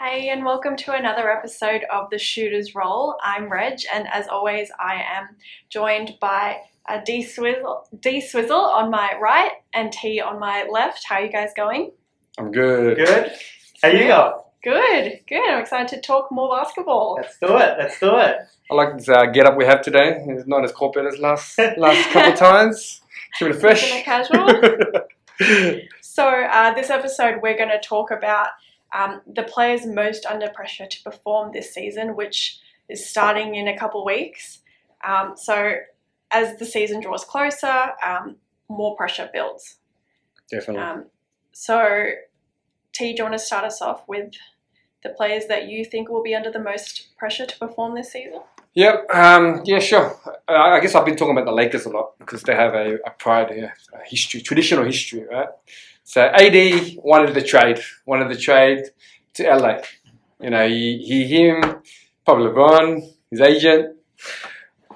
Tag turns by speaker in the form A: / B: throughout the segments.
A: Hey, and welcome to another episode of The Shooter's Roll. I'm Reg, and as always, I am joined by uh, D Swizzle, D Swizzle on my right and T on my left. How are you guys going?
B: I'm good.
C: Good. How are you going?
A: Good, good. I'm excited to talk more basketball.
C: Let's do it. Let's do it.
B: I like this uh, get up we have today. It's not as corporate as last last couple of times. Keep it fresh.
A: Keeping it casual. So, uh, this episode, we're going to talk about um, the players most under pressure to perform this season, which is starting in a couple weeks. Um, so, as the season draws closer, um, more pressure builds.
B: Definitely.
A: Um, so, T, do you want to start us off with the players that you think will be under the most pressure to perform this season?
B: Yep. Um, yeah, sure. Uh, I guess I've been talking about the Lakers a lot because they have a, a pride here, a history, traditional history, right? So AD wanted the trade, wanted the trade to LA. You know, he, he him, probably LeBron, his agent,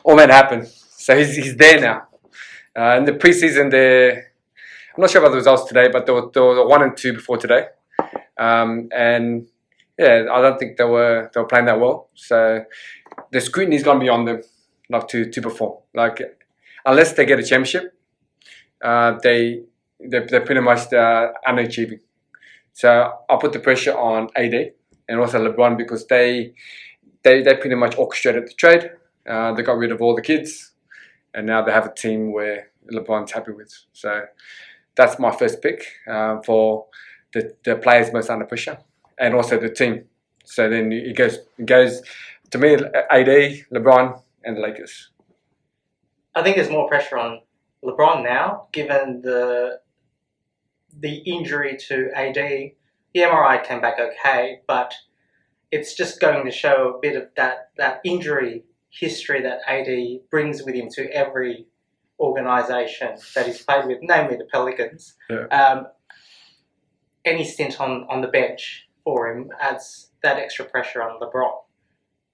B: all that happened. So he's, he's there now. Uh, in the preseason, there, I'm not sure about the results today, but there were, they were one and two before today. Um, and yeah, I don't think they were they were playing that well. So the scrutiny is going to be on them, like to to perform. Like unless they get a championship, uh, they they're, they're pretty much uh, underachieving. So I'll put the pressure on AD and also LeBron because they they they pretty much orchestrated the trade. Uh, they got rid of all the kids, and now they have a team where LeBron's happy with. So that's my first pick uh, for the, the players most under pressure, and also the team. So then it goes it goes to me AD, LeBron, and the Lakers.
C: I think there's more pressure on LeBron now, given the the injury to AD. The MRI came back okay, but it's just going to show a bit of that that injury history that AD brings with him to every organisation that he's played with, namely the Pelicans.
B: Yeah.
C: Um, any stint on, on the bench for him adds that extra pressure on LeBron,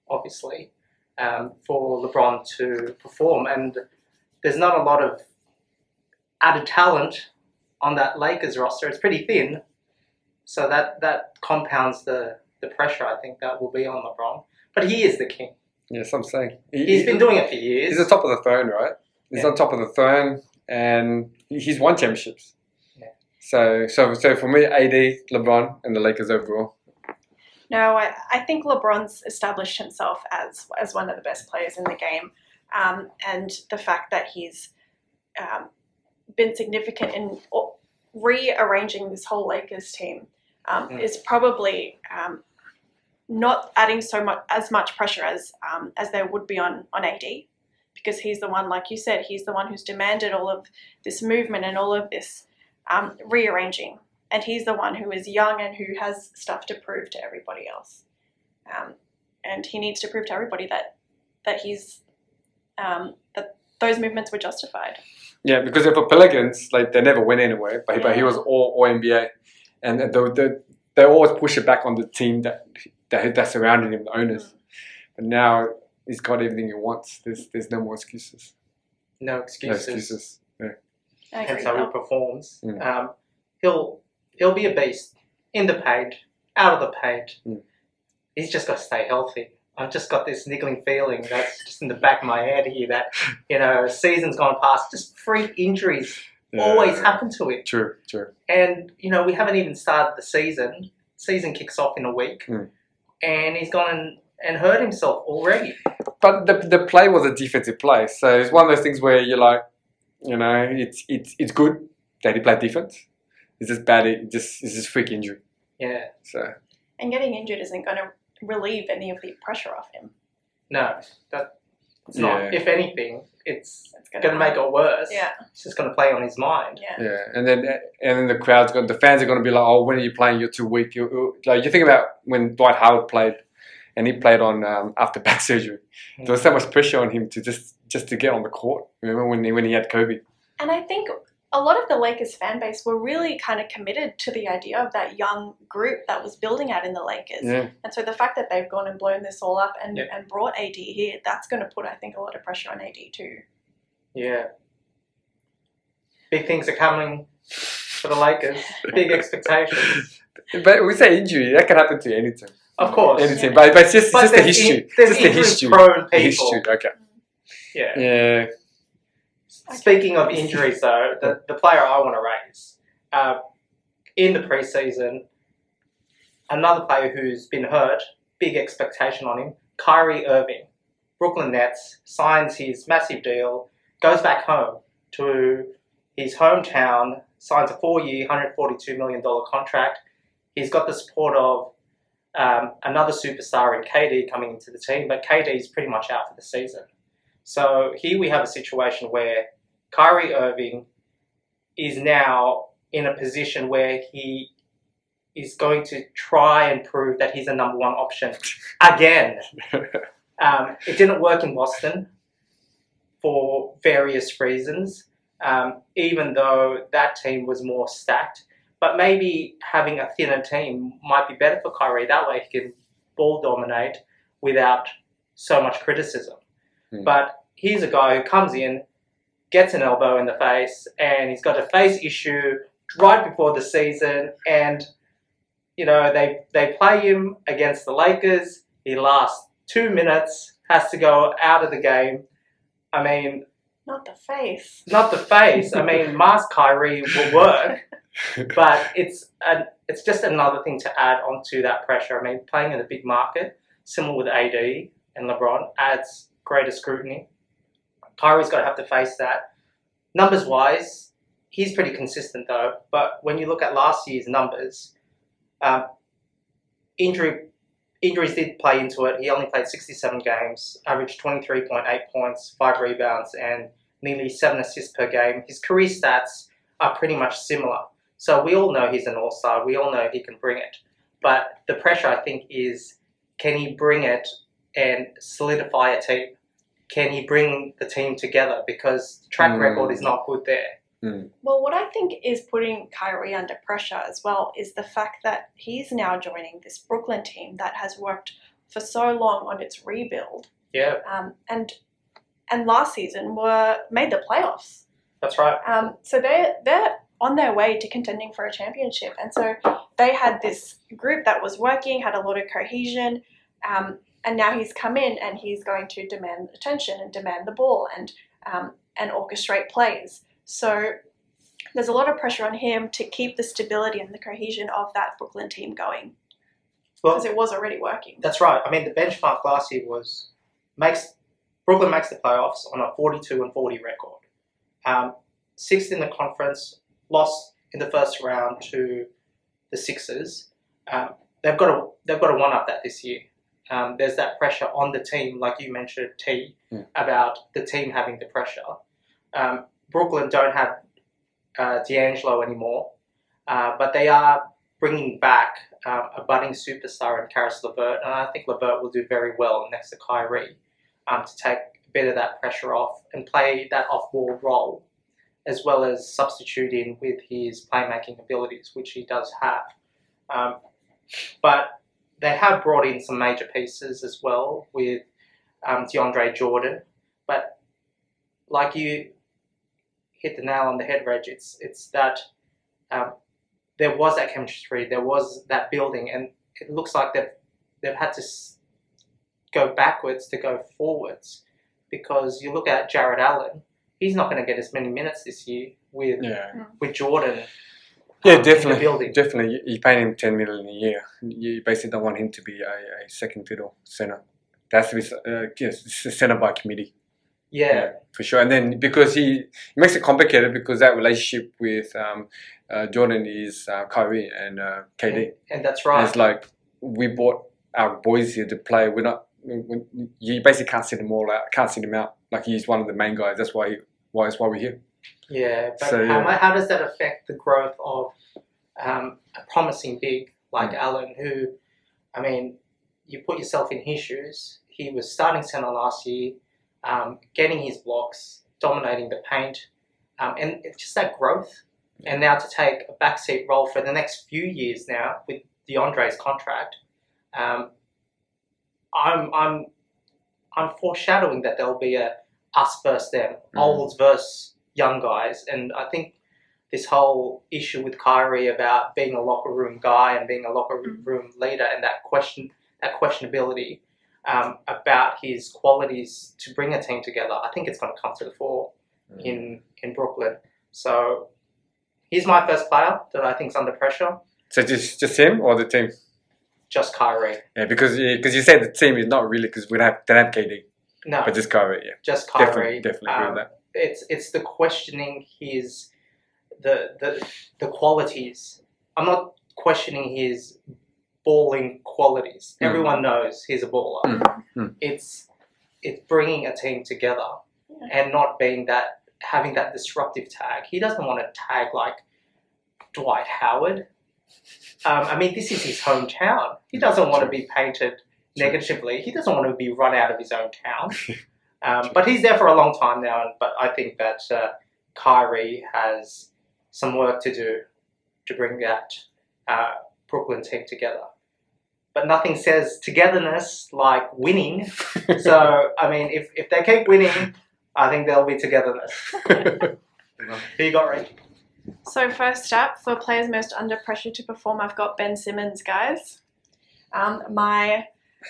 C: obviously, um, for LeBron to perform. And there's not a lot of added talent on that Lakers roster. It's pretty thin, so that that compounds the the pressure I think that will be on LeBron. But he is the king.
B: Yes, I'm saying he,
C: He's been doing it for years.
B: He's on top of the throne, right? He's
C: Yeah.
B: on top of the throne, and he's won championships.
C: Yeah.
B: So, so, so for me, AD, LeBron, and the Lakers overall.
A: No, I, I think LeBron's established himself as as one of the best players in the game, um, and the fact that he's um, been significant in o- rearranging this whole Lakers team um,
C: Mm.
A: is probably um, not adding so much as much pressure as um, as there would be on on AD, because he's the one, like you said, he's the one who's demanded all of this movement and all of this um, rearranging and he's the one who is young and who has stuff to prove to everybody else. Um, and he needs to prove to everybody that that he's um, those movements were justified.
B: Yeah, because if for Pelicans, like they never went anywhere, but, but he was all, all NBA, and they, they, they always push it back on the team that that, that surrounded him, the owners. But now he's got everything he wants. There's there's no more excuses.
C: no excuses.
B: No
C: excuses.
B: excuses. Yeah.
A: I agree.
C: Hence how he performs.
B: Mm.
C: Um, he'll he'll be a beast in the paint, out of the paint.
B: Mm.
C: He's just got to stay healthy. I've just got this niggling feeling that's just in the back of my head here that you know season's gone past. Just freak injuries
B: Yeah.
C: always happen to him,
B: True, true.
C: and you know we haven't even started the season. Season kicks off in a week,
B: Mm.
C: and he's gone and, and hurt himself already.
B: But the, the play was a defensive play, so it's one of those things where you're like, you know, it's it's it's good that he played defense. It's just bad. It just it's just freak injury.
C: Yeah,
B: So
A: And getting injured isn't going to relieve any of the pressure off him.
C: no, that it's not.
B: Yeah.
C: If anything, it's
A: It's going
C: going to make it worse.
A: Yeah,
C: It's just going to play on his mind.
A: yeah.
B: yeah, and then and then the crowd's going, the fans are going to be like, oh, when are you playing? You're too weak. You you- like you think about when Dwight Howard played, and he played on um, after back surgery. There was so much pressure on him to just just to get on the court. Remember when he, when he had Kobe?
A: And I think a lot of the Lakers fan base were really kind of committed to the idea of that young group that was building out in the Lakers.
B: Yeah,
A: And so the fact that they've gone and blown this all up and,
C: Yeah.
A: and brought AD here, that's going to put, I think, a lot of pressure on AD too.
C: Yeah. Big things are coming for the Lakers. Big expectations.
B: But we say injury, that can happen to any team.
C: Of course.
B: Anything. team. But, but it's just,
C: But
B: just the history.
C: in-
B: just the history.
C: injury-prone
B: The history, okay.
C: Yeah.
B: Yeah.
C: Speaking of injuries, though, the, the player I want to raise uh, in the preseason, another player who's been hurt, big expectation on him, Kyrie Irving, Brooklyn Nets, signs his massive deal, goes back home to his hometown, signs a four-year, $142 million contract. He's got the support of um, another superstar in KD coming into the team, but KD is pretty much out for the season. So here we have a situation where Kyrie Irving is now in a position where he is going to try and prove that he's a number one option again. Um, it didn't work in Boston for various reasons, um, even though that team was more stacked. But maybe having a thinner team might be better for Kyrie. That way he can ball dominate without so much criticism.
B: Hmm.
C: But he's a guy who comes in, gets an elbow in the face, and he's got a face issue right before the season. And, you know, they, they play him against the Lakers. He lasts two minutes, has to go out of the game. I mean,
A: Not the face.
C: not the face. I mean, mask Kyrie will work, but it's an, it's just another thing to add onto that pressure. I mean, playing in a big market, similar with AD and LeBron, adds greater scrutiny. Kyrie's got to have to face that. Numbers wise, he's pretty consistent though. But when you look at last year's numbers, um, injury injuries did play into it. He only played 67 games, averaged 23.8 points, five rebounds, and nearly seven assists per game. His career stats are pretty much similar. So we all know he's an all star. We all know he can bring it. But the pressure, I think, is can he bring it and solidify a team? Can he bring the team together? Because the track
B: Mm.
C: record is not good there.
A: Well, what I think is putting Kyrie under pressure as well is the fact that he's now joining this Brooklyn team that has worked for so long on its rebuild,
C: Yeah,
A: um, and and last season were made the playoffs.
C: that's right.
A: Um, so they're they're on their way to contending for a championship, and so they had this group that was working, had a lot of cohesion, um, and now he's come in and he's going to demand attention and demand the ball and um, and orchestrate plays. So there's a lot of pressure on him to keep the stability and the cohesion of that Brooklyn team going
C: Well,
A: because it was already working.
C: That's right. I mean, the benchmark last year was makes Brooklyn makes the playoffs on a 42 and 40 record. Um, sixth in the conference, lost in the first round to the Sixers. Um, they've got to they've got to one up that this year. Um, there's that pressure on the team, like you mentioned, T,
B: Yeah.
C: about the team having the pressure. Um, Brooklyn don't have uh, D'Angelo anymore, uh, but they are bringing back um, a budding superstar in Caris LeVert, and I think LeVert will do very well next to Kyrie um, to take a bit of that pressure off and play that off-ball role, as well as substituting with his playmaking abilities, which he does have. Um, but they have brought in some major pieces as well with um, DeAndre Jordan, but like you hit the nail on the head, Reg, it's it's that um, there was that chemistry, there was that building, and it looks like they've they've had to go backwards to go forwards because you look at Jarrett Allen, he's not going to get as many minutes this year with
B: Yeah.
C: with Jordan.
B: Yeah,
C: um,
B: definitely. Definitely. you're paying him 10 million a year. You basically don't want him to be a, a second fiddle center. That's with uh, yes, center by committee.
C: Yeah,
B: for sure. And then because he, he makes it complicated because that relationship with um, uh, Jordan is uh, Kyrie and uh, KD.
C: and that's
B: And
C: right.
B: it's like we brought our boys here to play. We're not. We, you basically can't sit them all out. Can't sit them out. Like he's one of the main guys. That's why. He, why that's why we're here.
C: Yeah, but
B: So,
C: how,
B: yeah.
C: how does that affect the growth of um, a promising big like
B: Mm.
C: Allen, who, I mean, you put yourself in his shoes. He was starting center last year, um, getting his blocks, dominating the paint, um, and it's just that growth. And now to take a backseat role for the next few years now with DeAndre's contract, um, I'm I'm I'm foreshadowing that there'll be a us versus them,
B: Mm.
C: olds versus young guys, and I think this whole issue with Kyrie about being a locker room guy and being a locker
A: Mm.
C: room leader, and that question, that questionability um, about his qualities to bring a team together, I think it's going to come to the fore
B: Mm.
C: in in Brooklyn. So he's my first player that I think is under pressure.
B: So just just him or the team?
C: Just Kyrie.
B: Yeah, because because you said the team is not really because we don't have, don't have KD,
C: No,
B: but just Kyrie. Yeah,
C: just Kyrie.
B: definitely, definitely agree
C: Um,
B: with that.
C: It's it's the questioning his the the the qualities. I'm not questioning his balling qualities.
B: Mm.
C: Everyone knows he's a baller.
B: Mm, mm.
C: It's it's bringing a team together
A: Yeah.
C: and not being that having that disruptive tag. He doesn't want to tag like Dwight Howard. Um, I mean, this is his hometown. He doesn't want to be painted negatively. He doesn't want to be run out of his own town. Um, but he's there for a long time now, and, but I think that uh, Kyrie has some work to do to bring that uh, Brooklyn team together. But nothing says togetherness like winning. So, I mean, if, if they keep winning, I think they'll be togetherness. Who you got, Ray?
A: So first up for players most under pressure to perform, I've got Ben Simmons, guys. Um, my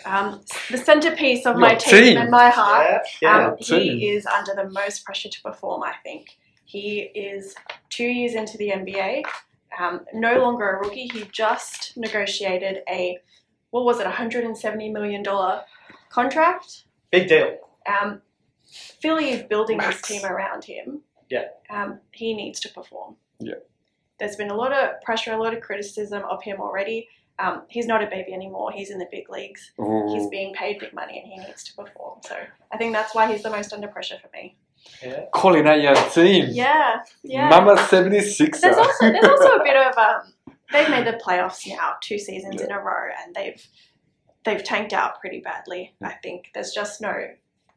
A: um, the centerpiece of my team,
B: team.
A: and my heart.
C: yeah.
A: Um, he is under the most pressure to perform. I think he is two years into the NBA, um, no longer a rookie. He just negotiated a what was it, 170 million dollar contract.
C: Big deal.
A: Um, Philly is building
B: Max.
A: this team around him.
C: Yeah.
A: Um, he needs to perform.
B: Yeah.
A: There's been a lot of pressure, a lot of criticism of him already. Um, he's not a baby anymore. He's in the big leagues. He's being paid big money, and he needs to perform. So I think that's why he's the most under pressure for me.
C: Yeah.
B: Calling out your team.
A: Yeah, yeah.
B: Mama 76
A: There's also there's also a bit of um, they've made the playoffs now two seasons in a row, and they've they've tanked out pretty badly. I think there's just no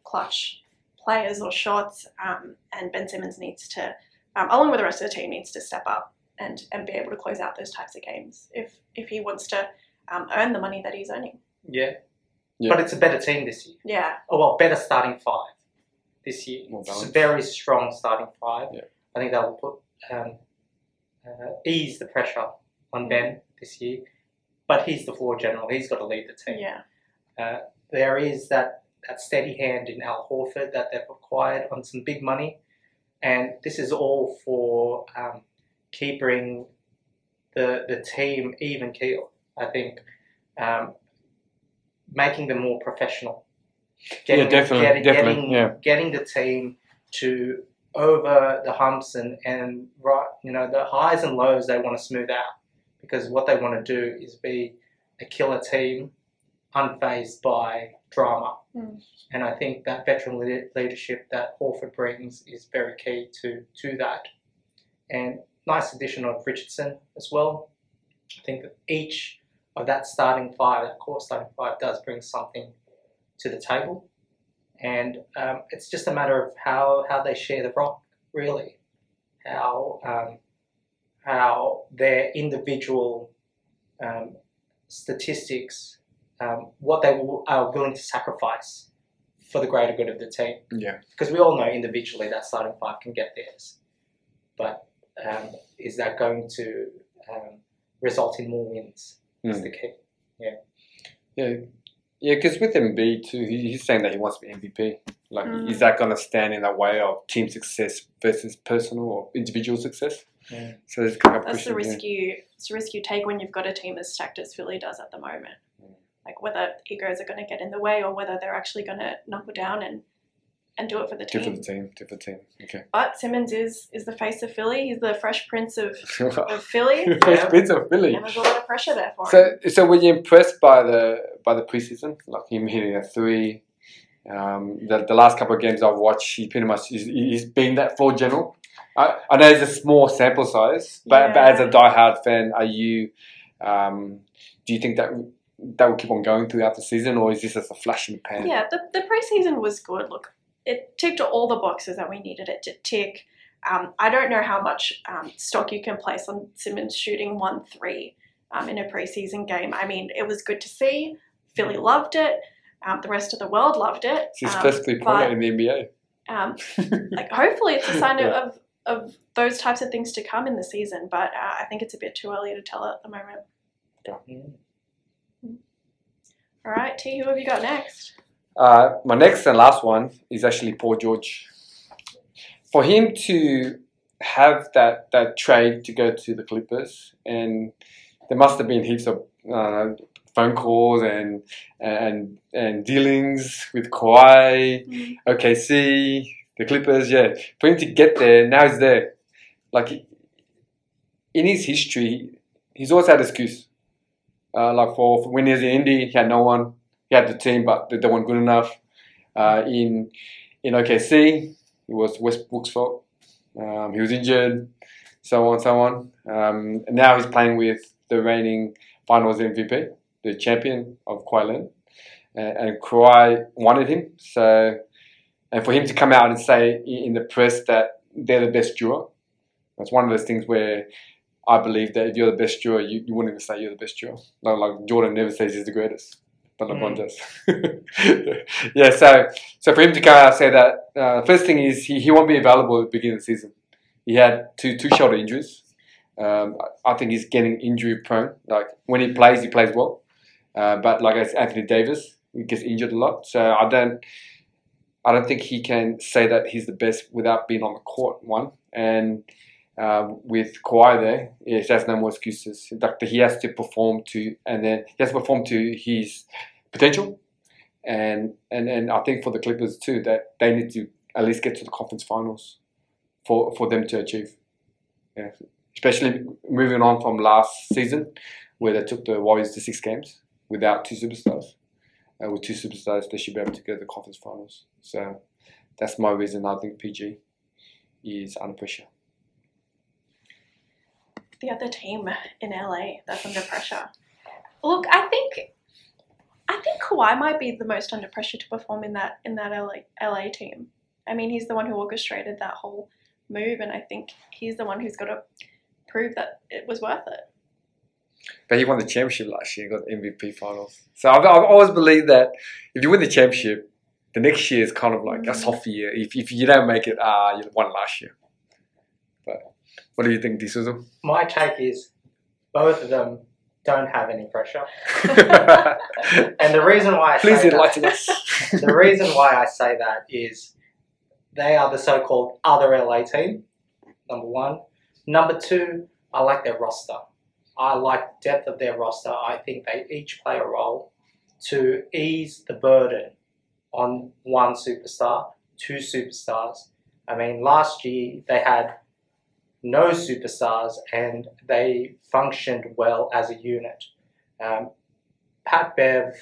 A: clutch players or shots, um, and Ben Simmons needs to, um, along with the rest of the team, needs to step up and and be able to close out those types of games if if he wants to um, earn the money that he's earning.
C: Yeah.
B: Yeah.
C: But it's a better team this year.
A: Yeah,
C: Oh, well, better starting five this year.
B: More
C: It's a
B: balanced.
C: very strong starting five.
B: Yeah.
C: I think that will put um, uh, ease the pressure on Ben this year. But he's the floor general. He's got to lead the team.
A: yeah,
C: Uh, there is that, that steady hand in Al Horford that they've acquired on some big money. And this is all for um, keeping the, the team even keel. I think um, making them more professional.
B: Yeah, definitely,
C: Getting,
B: definitely,
C: getting,
B: yeah.
C: getting the team to over the humps and, and right, you know, the highs and lows they want to smooth out because what they want to do is be a killer team unfazed by drama.
A: Mm.
C: And I think that veteran le- leadership that Horford brings is very key to, to that. And nice addition of Richardson as well. I think that each of that starting five, that core starting five, does bring something to the table. And um, it's just a matter of how, how they share the rock, really. How um, how their individual um, statistics, um, what they will, are willing to sacrifice for the greater good of the team.
B: Yeah.
C: Because we all know individually that starting five can get theirs. But um, is that going to um, result in more wins? Is
B: Mm.
C: the key.
B: Yeah, yeah. Yeah, Because with Embiid too, he, he's saying that he wants to be MVP. Like,
A: Mm.
B: is that going to stand in the way of team success versus personal or individual success?
C: Yeah.
B: So it's kind of
A: that's the
B: pushing, yeah.
A: risk you it's the risk you take when you've got a team as stacked as Philly does at the moment.
B: Mm.
A: Like whether egos are going to get in the way or whether they're actually going to knuckle down and and do it for the
B: Two for the team, two for the team. Okay.
A: But Simmons is is the face of Philly. He's the fresh prince of, of Philly.
B: First bits of Philly.
A: And there's a lot of pressure there for him.
B: So, so were you impressed by the by the preseason? Like him hitting a three. Um, the, the last couple of games I've watched, he pretty much he's, he's been that floor general. I, I know it's a small sample size, but, but as a
A: Yeah.
B: diehard fan, are you? Um, do you think that that will keep on going throughout the season, or is this just a flash in the pan?
A: Yeah, the, the preseason was good. Look, it ticked all the boxes that we needed it to tick. Um, I don't know how much um, stock you can place on Simmons shooting 1 3 um, in a preseason game. I mean, it was good to see. Philly loved it. Um, the rest of the world loved it.
B: It's his
A: Um,
B: first three pointer in the NBA.
A: um, like hopefully it's a sign of,
B: Yeah.
A: of of those types of things to come in the season, but uh, I think it's a bit too early to tell at the moment. All right, T, who have you got next?
B: Uh, my next and last one is actually Paul George. For him to have that that trade to go to the Clippers, and there must have been heaps of uh, phone calls and and and dealings with Kawhi,
A: Mm.
B: OKC, the Clippers. Yeah, for him to get there, now he's there. Like in his history, he's always had excuse. Uh, like for, for when he was in Indy, he had no one. He had the team, but they, weren't good enough. Uh, in in OKC, it was Westbrook's fault. Um, he was injured, so on, so on. Um, now he's playing with the reigning Finals MVP, the champion of Kawhi Leonard, and, and Kawhi wanted him. So, and for him to come out and say in the press that they're the best duo, that's one of those things where I believe that if you're the best duo, you, you wouldn't even say you're the best duo. Like, like Jordan never says he's the greatest, but LeBron does. yeah, so so for him to come out and say that, uh, first thing is he, he won't be available at the beginning of the season. He had two two shoulder injuries. Um, I think he's getting injury prone. Like when he plays, he plays well, uh, but like as Anthony Davis, he gets injured a lot. So I don't. I don't think he can say that he's the best without being on the court. One and um, with Kawhi there, yes, has no more excuses. He has to perform to, and then he has to perform to his potential, and and and I think for the Clippers too that they need to at least get to the conference finals for for them to achieve. Yeah, especially moving on from last season where they took the Warriors to six games without two superstars. Uh, with two superstars, they should be able to go to the conference finals. So that's my reason. I think PG is under pressure.
A: The other team in LA that's under pressure. Look, I think I think Kawhi might be the most under pressure to perform in that in that LA, LA team. I mean, he's the one who orchestrated that whole move, and I think he's the one who's got to prove that it was worth it.
B: But he won the championship last year, got the MVP finals. So I've, I've always believed that if you win the championship, the next year is kind of like a soft year. If, if you don't make it, ah, you won last year. But what do you think, D'Souza?
C: My take is both of them don't have any pressure. And the reason why I
B: Please
C: say that,
B: enlighten us.
C: the reason why I say that is they are the so-called other LA team. Number one. Number two, I like their roster. I like the depth of their roster. I think they each play a role to ease the burden on one superstar, two superstars. I mean, last year they had no superstars and they functioned well as a unit. Um, Pat Bev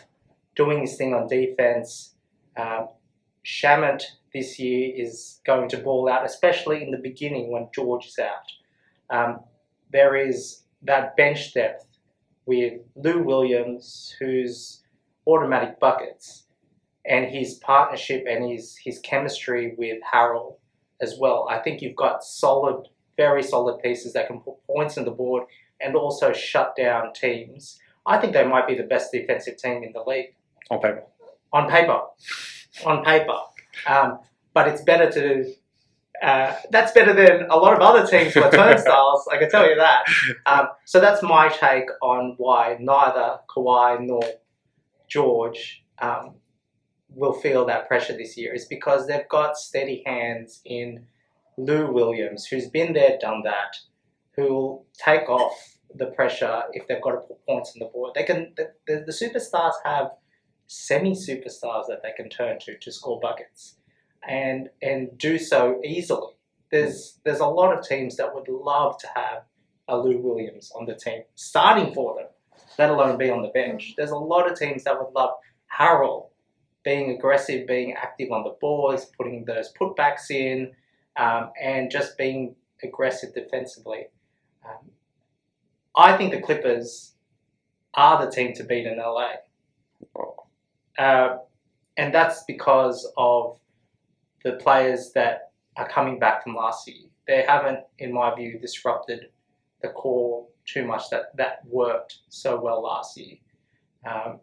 C: doing his thing on defense. Um, Shamet this year is going to ball out, especially in the beginning when George is out. Um, there is that bench depth with Lou Williams, who's automatic buckets, and his partnership and his, his chemistry with Harrell as well. I think you've got solid, very solid pieces that can put points on the board and also shut down teams. I think they might be the best defensive team in the league
B: On paper.
C: on paper. On paper. Um, but it's better to. Uh, that's better than a lot of other teams are turnstiles, I can tell you that. Um, so that's my take on why neither Kawhi nor George um, will feel that pressure this year, is because they've got steady hands in Lou Williams, who's been there, done that, who will take off the pressure if they've got to put points on the board. They can. The, the, the superstars have semi superstars that they can turn to to score buckets and and do so easily. There's there's a lot of teams that would love to have a Lou Williams on the team starting for them, let alone be on the bench. There's a lot of teams that would love Harrell being aggressive, being active on the boards, putting those putbacks in, um, and just being aggressive defensively. Um, I think the Clippers are the team to beat in LA. Uh, and that's because of the players that are coming back from last year. They haven't, in my view, disrupted the core too much that, that worked so well last year. Um,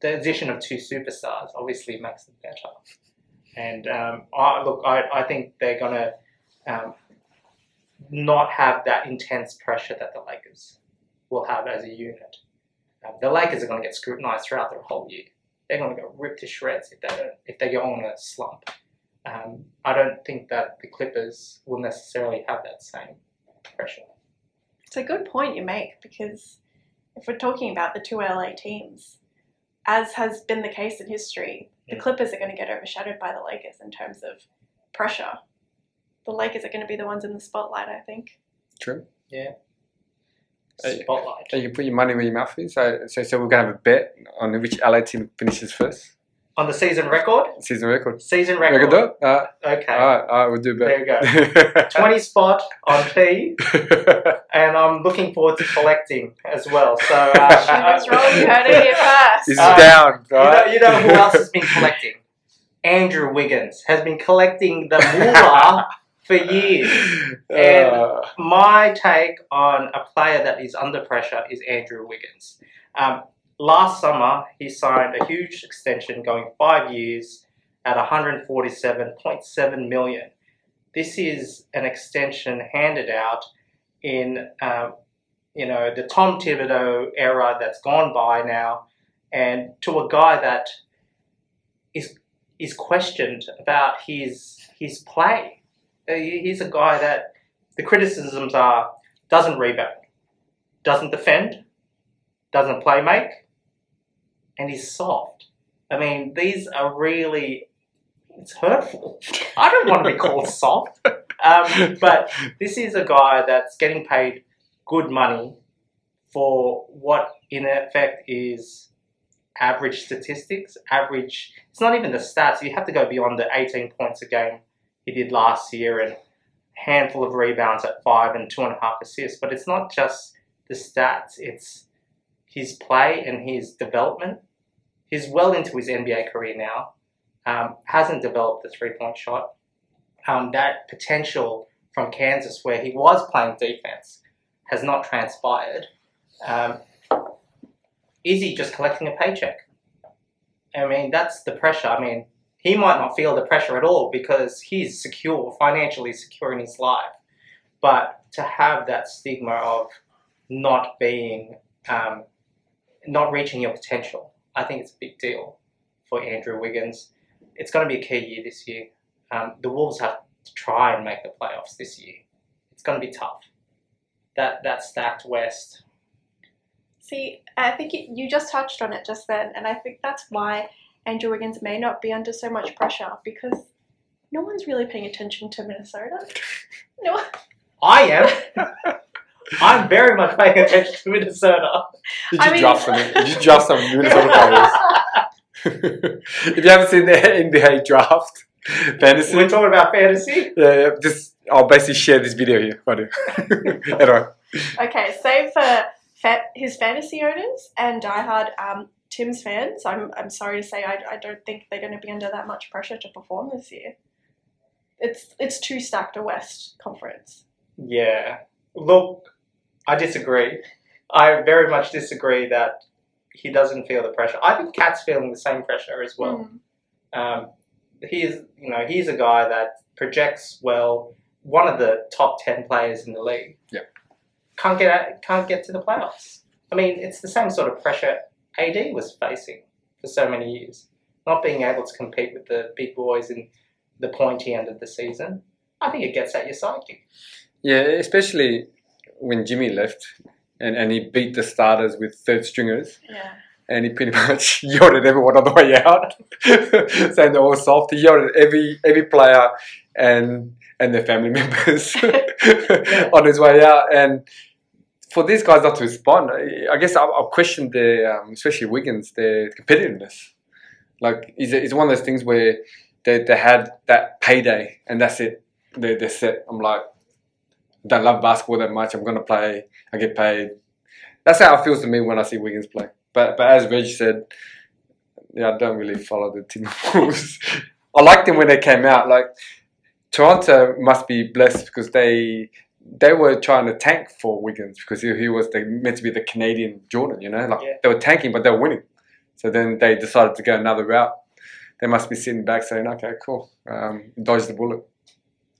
C: the addition of two superstars obviously makes them better. And um, I, look, I, I think they're going to um, not have that intense pressure that the Lakers will have as a unit. Um, the Lakers are going to get scrutinized throughout the whole year. They're going to get ripped to shreds if they if they go on a slump. Um, I don't think that the Clippers will necessarily have that same pressure.
A: It's a good point you make because if we're talking about the two LA teams, as has been the case in history, the. Clippers are going to get overshadowed by the Lakers in terms of pressure. The Lakers are going to be the ones in the spotlight, I think.
B: True. Yeah.
C: Spotlight.
B: So you put your money where your mouth is. So, so, so we're gonna have a bet on which LA team finishes first.
C: On the season record?
B: Season record.
C: Season
B: We can
C: record.
B: Uh,
C: Okay.
B: All right, all right, we'll do better.
C: There you go. 20 spot on P, and I'm looking forward to collecting as well. So, uh,
A: Shooters roll, you heard it here first.
B: This is
C: Uh,
B: down. all
C: you, know,
B: right?
C: you know who else has been collecting? Andrew Wiggins has been collecting the moolah for years. And-
B: Uh,
C: My take on a player that is under pressure is Andrew Wiggins. Um, last summer, he signed a huge extension going five years at 147.7 million. This is an extension handed out in, um, you know, the Tom Thibodeau era that's gone by now, and to a guy that is is questioned about his his play. Uh, He's a guy that the criticisms are doesn't rebound, doesn't defend, doesn't play make, and he's soft. I mean, these are really it's hurtful. I don't want to be called soft, um, but this is a guy that's getting paid good money for what in effect is average statistics. Average. It's not even the stats. You have to go beyond the 18 points a game he did last year and handful of rebounds at five and two and a half assists. But it's not just the stats, it's his play and his development. He's well into his NBA career now, um, hasn't developed the three point shot. Um, that potential from Kansas, where he was playing defense, has not transpired. Um, is he just collecting a paycheck? I mean, that's the pressure. I mean, he might not feel the pressure at all because he's secure, financially secure in his life. But to have that stigma of not being, um, not reaching your potential, I think it's a big deal for Andrew Wiggins. It's going to be a key year this year. Um, the Wolves have to try and make the playoffs this year. It's going to be tough. That that stacked West.
A: See, I think you, you just touched on it just then, and I think that's why Andrew Wiggins may not be under so much pressure because no one's really paying attention to Minnesota. No,
C: I am. I'm very much paying attention to Minnesota.
B: Did
A: I
B: you
A: mean-
B: draft some? Did you draft some Minnesota players? if you haven't seen the NBA draft fantasy,
C: We're talking about fantasy.
B: yeah, yeah, just I'll basically share this video here. Buddy. anyway,
A: Okay, so for fa- his fantasy owners and diehard um, Tim's fans, I'm, I'm sorry to say I, I don't think they're going to be under that much pressure to perform this year. It's it's too stacked a West conference.
C: Yeah. Look, I disagree. I very much disagree that he doesn't feel the pressure. I think Cat's feeling the same pressure as well.
A: Mm.
C: Um, he is, you know, he's a guy that projects well. One of the top ten players in the league.
B: Yeah.
C: Can't get out, can't get to the playoffs. I mean, it's the same sort of pressure AD was facing for so many years, not being able to compete with the big boys in the pointy end of the season. I think it gets at your psyche.
B: yeah, especially when Jimmy left and, and he beat the starters with third stringers.
A: Yeah.
B: and he pretty much yelled at everyone on the way out, saying they're all soft. He yelled at every every player and and their family members on his way out. And for these guys not to respond, I I guess I'll, I'll question their, um, especially Wiggins, their competitiveness. Like, is it, it's one of those things where they, they had that payday and that's it. They, they're set. I'm like, don't love basketball that much. I'm going to play. I get paid. That's how it feels to me when I see Wiggins play. But but as Reg said, yeah, I don't really follow the Timberwolves. I liked them when they came out. Like Toronto must be blessed because they they were trying to tank for Wiggins because he, he was the, meant to be the Canadian Jordan. You know, like
C: Yeah.
B: they were tanking, but they were winning. So then they decided to go another route. They must be sitting back saying, "Okay, cool, um, dodge the bullet."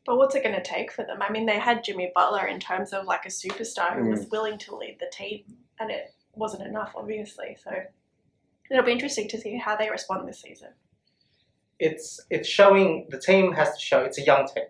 A: But what's it going to take for them? I mean, they had Jimmy Butler in terms of like a superstar who was willing to lead the team, and it wasn't enough, obviously. So it'll be interesting to see how they respond this season.
C: It's it's showing the team has to show it's a young team.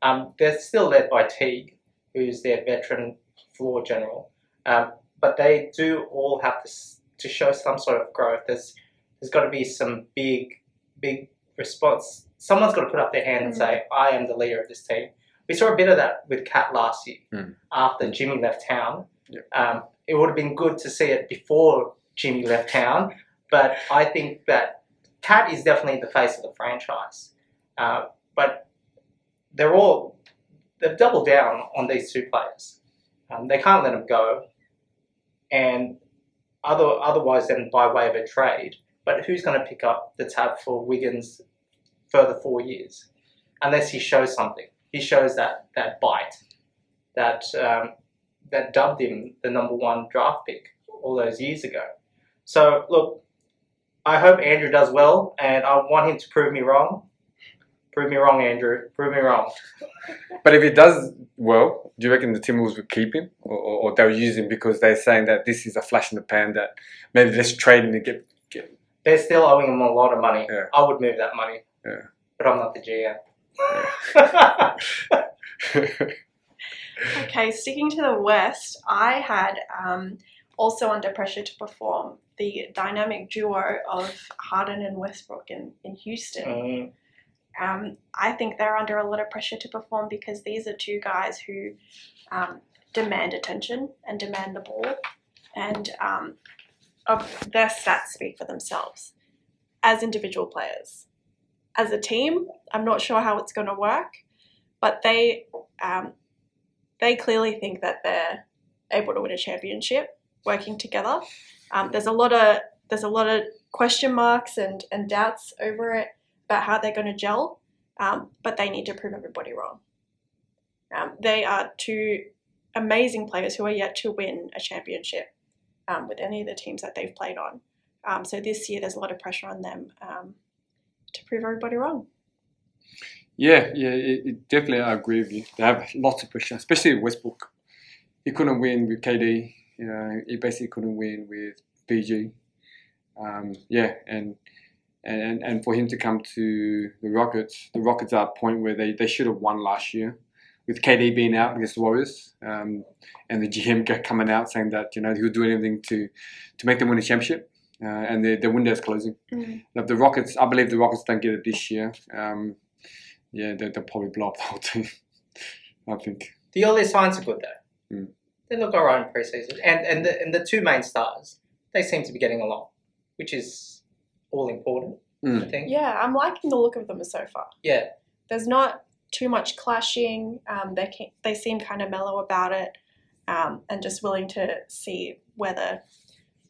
C: Um, they're still led by Teague, who's their veteran floor general, um, but they do all have to to show some sort of growth. There's there's got to be some big big response. Someone's got to put up their hand and
A: Mm.
C: say, "I am the leader of this team." We saw a bit of that with Cat last year
B: Mm.
C: after Jimmy left town.
B: Yep.
C: Um, it would have been good to see it before Jimmy left town, but I think that Cat is definitely the face of the franchise. Uh, but they're all they've doubled down on these two players. Um, they can't let them go, and other otherwise then by way of a trade. But who's going to pick up the tab for Wiggins further four years, unless he shows something? He shows that that bite, that um, that dubbed him the number one draft pick all those years ago. So look, I hope Andrew does well, and I want him to prove me wrong. Prove me wrong, Andrew. Prove me wrong.
B: But if he does well, do you reckon the Timberwolves would keep him, or, or, or they'll use him because they're saying that this is a flash in the pan that maybe let's trade him to get get.
C: They're still owing him a lot of money.
B: Yeah.
C: I would move that money.
B: Yeah.
C: But I'm not the GM.
A: Okay, sticking to the West, I had um, also under pressure to perform the dynamic duo of Harden and Westbrook in, in Houston.
C: Mm,
A: Um, I think they're under a lot of pressure to perform because these are two guys who um, demand attention and demand the ball, and um, of their stats speak for themselves as individual players. As a team, I'm not sure how it's going to work, but they um, they clearly think that they're able to win a championship working together. Um, there's a lot of there's a lot of question marks and, and doubts over it about how they're going to gel, um, but they need to prove everybody wrong. Um, they are two amazing players who are yet to win a championship um, with any of the teams that they've played on. Um, so this year, there's a lot of pressure on them to prove everybody wrong.
B: Yeah, yeah, it, it definitely. I agree with you. They have lots of pressure, especially Westbrook. He couldn't win with KD. You know, he basically couldn't win with PG. Um, yeah, and and and for him to come to the Rockets, the Rockets are at a point where they, they should have won last year, with KD being out against the Warriors, um, and the GM coming out saying that you know he would do anything to to make them win a championship, uh, and the the window is closing. If the Rockets, I believe the Rockets don't get it this year. Um, yeah, they, they'll probably blow up the whole team. I think.
C: the early signs are good though.
B: Mm.
C: They look alright in preseason, and and the, and the two main stars, they seem to be getting along, which is all important. I
B: Mm.
C: think.
A: Yeah, I'm liking the look of them so far.
C: Yeah.
A: There's not too much clashing. Um, they can, they seem kind of mellow about it, um, and just willing to see whether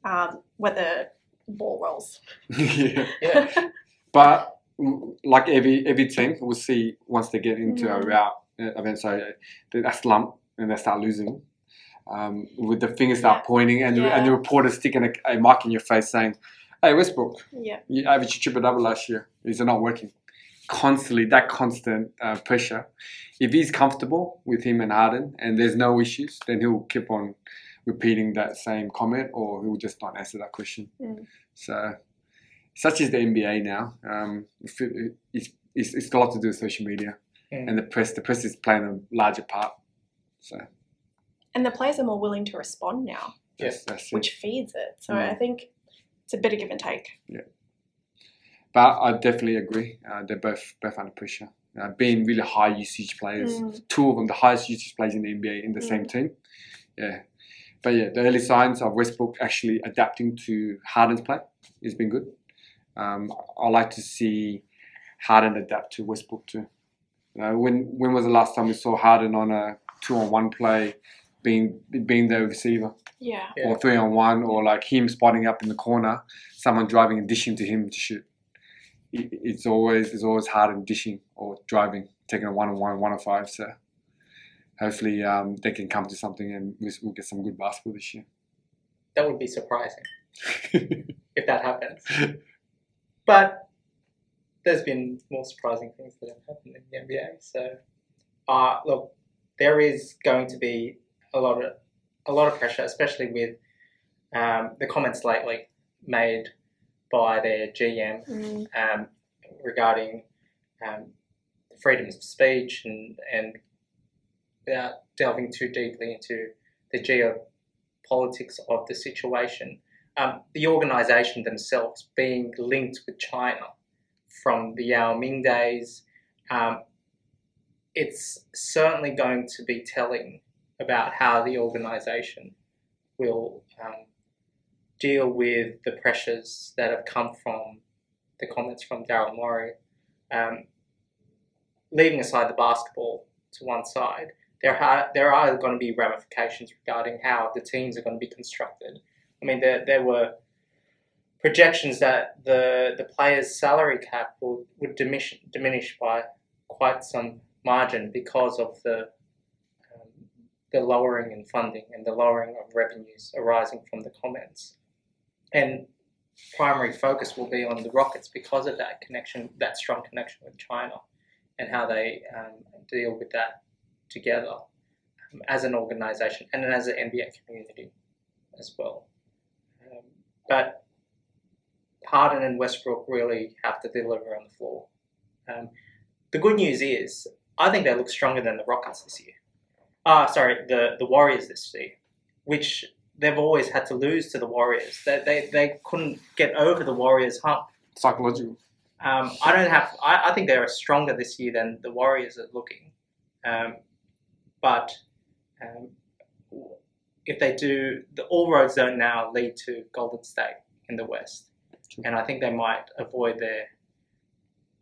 A: um, whether ball rolls.
B: yeah.
C: Yeah.
B: But like every every team, we'll see once they get into a
A: Mm.
B: route uh, event, so they slump and they start losing. Um, with the fingers start
A: Yeah.
B: pointing and, the, and the
A: Yeah.
B: reporter sticking a, a mic in your face saying, "Hey Westbrook,
A: Yeah,
B: you averaged a triple double last year. Is it not working?" Constantly, that constant uh, pressure. If he's comfortable with him and Harden, and there's no issues, then he'll keep on repeating that same comment, or he'll just not answer that question.
A: Mm.
B: So, such is the NBA now. Um, if it- it's, it's, it's got a lot to do with social media
C: Mm.
B: and the press. The press is playing a larger part. So,
A: and the players are more willing to respond now,
B: that's, that's it.
A: which feeds it. So
B: Mm.
A: I think it's a bit of give and take.
B: Yeah, but I definitely agree. Uh, they're both both under pressure. Uh, being really high usage players,
A: Mm.
B: two of them the highest usage players in the NBA in the same
A: Mm.
B: team. Yeah, but yeah, the early signs of Westbrook actually adapting to Harden's play has been good. Um, I like to see Harden adapt to Westbrook too. Uh, when when was the last time we saw Harden on a two on one play, being being the receiver,
A: Yeah.
C: Yeah.
B: or three on one, or like him spotting up in the corner, someone driving and dishing to him to shoot. It, it's always it's always Harden dishing or driving, taking a one on one, one on five. So hopefully um, they can come to something and we'll, we'll get some good basketball this year.
C: That would be surprising if that happens. But there's been more surprising things that have happened in the NBA. So uh, look, there is going to be a lot of a lot of pressure, especially with um, the comments lately made by their GM
A: Mm.
C: um, regarding um, the freedom of speech and and without delving too deeply into the geopolitics of the situation, um, the organisation themselves being linked with China from the Yao Ming days, um, it's certainly going to be telling about how the organisation will um, deal with the pressures that have come from the comments from Daryl Morey. Um, leaving aside the basketball to one side, there are there are going to be ramifications regarding how the teams are going to be constructed. I mean, there there were projections that the the players' salary cap will would diminish diminish by quite some margin because of the um, the lowering in funding and the lowering of revenues arising from the comments, and primary focus will be on the Rockets because of that connection, that strong connection with China, and how they um, deal with that together um, as an organisation and as an NBA community as well. Um, but Harden and Westbrook really have to deliver on the floor. Um, the good news is, I think they look stronger than the Rockets this year. Ah, sorry, the, the Warriors this year, which they've always had to lose to the Warriors. They, they, they couldn't get over the Warriors hump.
B: Psychological.
C: Um, I don't have. I, I think they're stronger this year than the Warriors are looking. Um, but um, if they do, the all roads don't now lead to Golden State in the West,
B: True.
C: and I think they might avoid their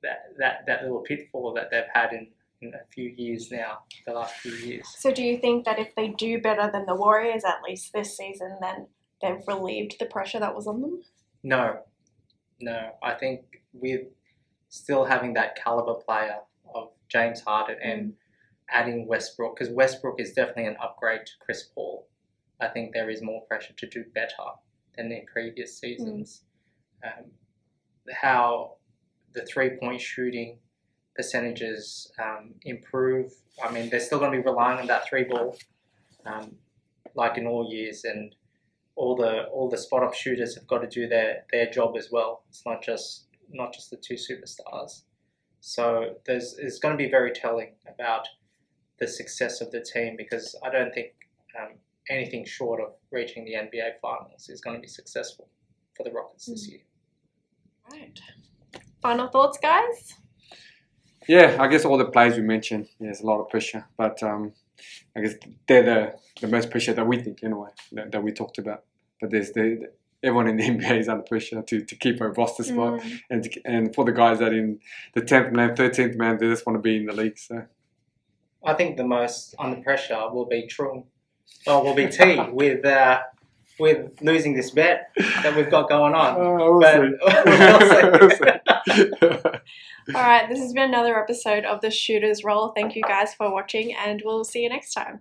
C: that that, that little pitfall that they've had in, in a few years now, the last few years.
A: So, do you think that if they do better than the Warriors, at least this season, then they've relieved the pressure that was on them?
C: No, no. I think with still having that caliber player of James Harden and adding Westbrook, because Westbrook is definitely an upgrade to Chris Paul. I think there is more pressure to do better than in previous seasons. Um, how the three point shooting percentages um, improve. I mean, they're still going to be relying on that three ball, um, like in all years, and all the all the spot up shooters have got to do their their job as well. It's not just not just the two superstars. So there's it's going to be very telling about the success of the team because I don't think um, anything short of reaching the NBA Finals is going to be successful for the Rockets this year.
A: Right. Final thoughts, guys?
B: Yeah, I guess all the players we mentioned, yeah, there's a lot of pressure, but um, I guess they're the, the most pressure that we think anyway that, that we talked about. But there's the, everyone in the NBA is under pressure to, to keep a roster spot,
A: Mm.
B: and to, and for the guys that in the tenth man, thirteenth man, they just want to be in the league. So
C: I think the most under pressure will be Trung, or will be T with uh, with losing this bet that we've got going on.
B: Uh, we'll
C: But
B: see.
C: we'll see.
A: All right, this has been another episode of The Shooter's Roll. Thank you guys for watching, and we'll see you next time.